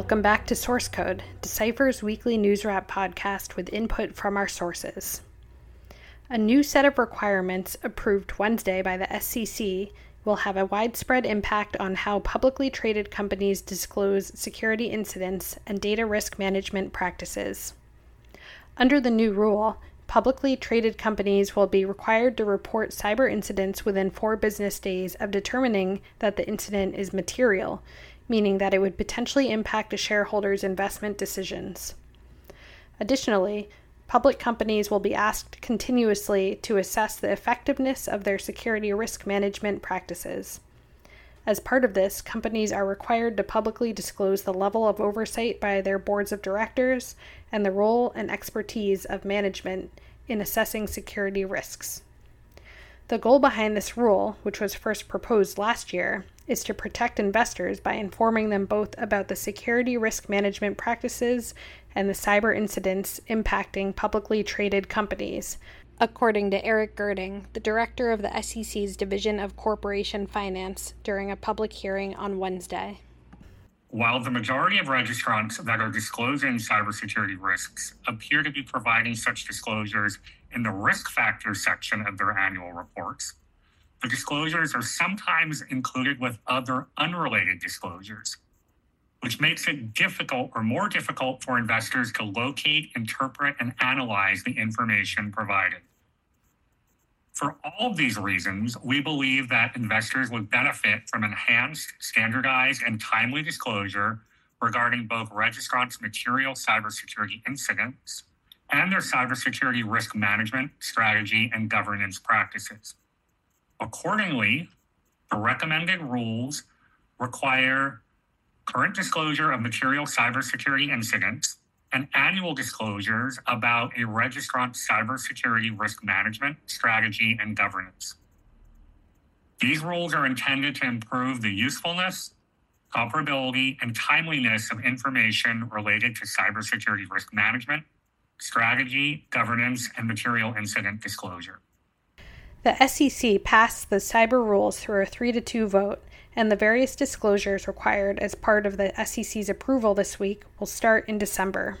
Welcome back to Source Code, Decipher's weekly news wrap podcast with input from our sources. A new set of requirements approved Wednesday by the SEC will have a widespread impact on how publicly traded companies disclose security incidents and data risk management practices. Under the new rule, publicly traded companies will be required to report cyber incidents within four business days of determining that the incident is material, meaning that it would potentially impact a shareholder's investment decisions. Additionally, public companies will be asked continuously to assess the effectiveness of their security risk management practices. As part of this, companies are required to publicly disclose the level of oversight by their boards of directors and the role and expertise of management in assessing security risks. The goal behind this rule, which was first proposed last year, is to protect investors by informing them both about the security risk management practices and the cyber incidents impacting publicly traded companies, according to Erik Gerding, the director of the SEC's Division of Corporation Finance, during a public hearing on Wednesday. While the majority of registrants that are disclosing cybersecurity risks appear to be providing such disclosures in the risk factors section of their annual reports, the disclosures are sometimes included with other unrelated disclosures, which makes it difficult or more difficult for investors to locate, interpret, and analyze the information provided. For all of these reasons, we believe that investors would benefit from enhanced, standardized, and timely disclosure regarding both registrants' material cybersecurity incidents and their cybersecurity risk management strategy and governance practices. Accordingly, the recommended rules require current disclosure of material cybersecurity incidents and annual disclosures about a registrant's cybersecurity risk management strategy and governance. These rules are intended to improve the usefulness, comparability, and timeliness of information related to cybersecurity risk management, strategy, governance, and material incident disclosure. The SEC passed the cyber rules through a 3 to 2 vote, and the various disclosures required as part of the SEC's approval this week will start in December.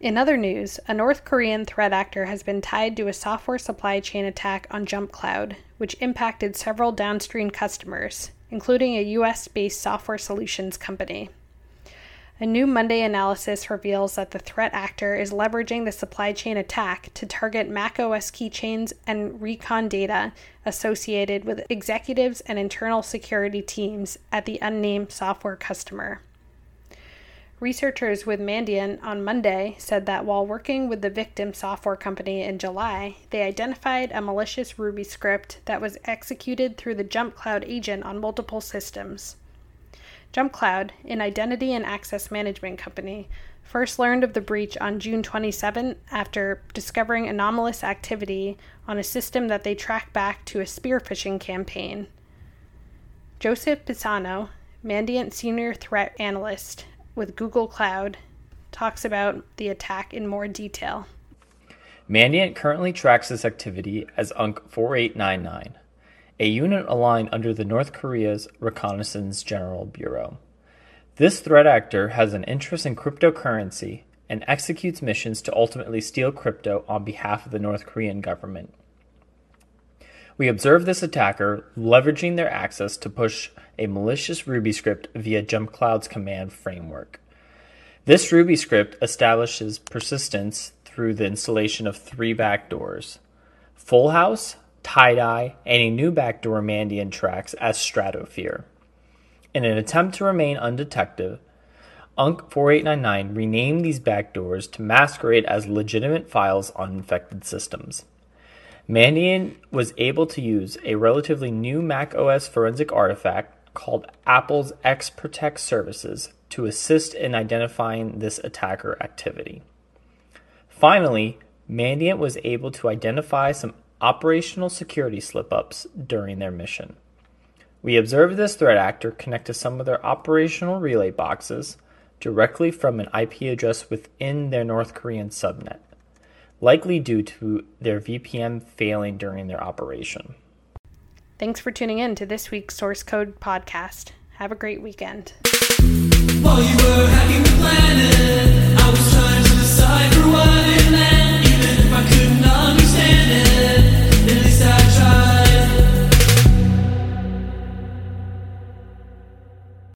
In other news, a North Korean threat actor has been tied to a software supply chain attack on JumpCloud, which impacted several downstream customers, including a US based software solutions company. A new Monday analysis reveals that the threat actor is leveraging the supply chain attack to target macOS keychains and recon data associated with executives and internal security teams at the unnamed software customer. Researchers with Mandiant on Monday said that while working with the victim software company in July, they identified a malicious Ruby script that was executed through the JumpCloud agent on multiple systems. JumpCloud, an identity and access management company, first learned of the breach on June 27 after discovering anomalous activity on a system that they tracked back to a spear phishing campaign. Joseph Pisano, Mandiant senior threat analyst with Google Cloud, talks about the attack in more detail. Mandiant currently tracks this activity as UNC 4899 a unit aligned under the North Korea's Reconnaissance General Bureau. This threat actor has an interest in cryptocurrency and executes missions to ultimately steal crypto on behalf of the North Korean government. We observe this attacker leveraging their access to push a malicious Ruby script via JumpCloud's command framework. This Ruby script establishes persistence through the installation of three backdoors Full House, tie-dye, and a new backdoor Mandiant tracks as Stratofear. In an attempt to remain undetected, UNC 4899 renamed these backdoors to masquerade as legitimate files on infected systems. Mandiant was able to use a relatively new Mac OS forensic artifact called Apple's XProtect services to assist in identifying this attacker activity. Finally, Mandiant was able to identify some operational security slip-ups during their mission. We observed this threat actor connect to some of their operational relay boxes, directly from an IP address within their North Korean subnet, likely due to their VPN failing during their operation. Thanks for tuning in to this week's Source Code podcast. Have a great weekend.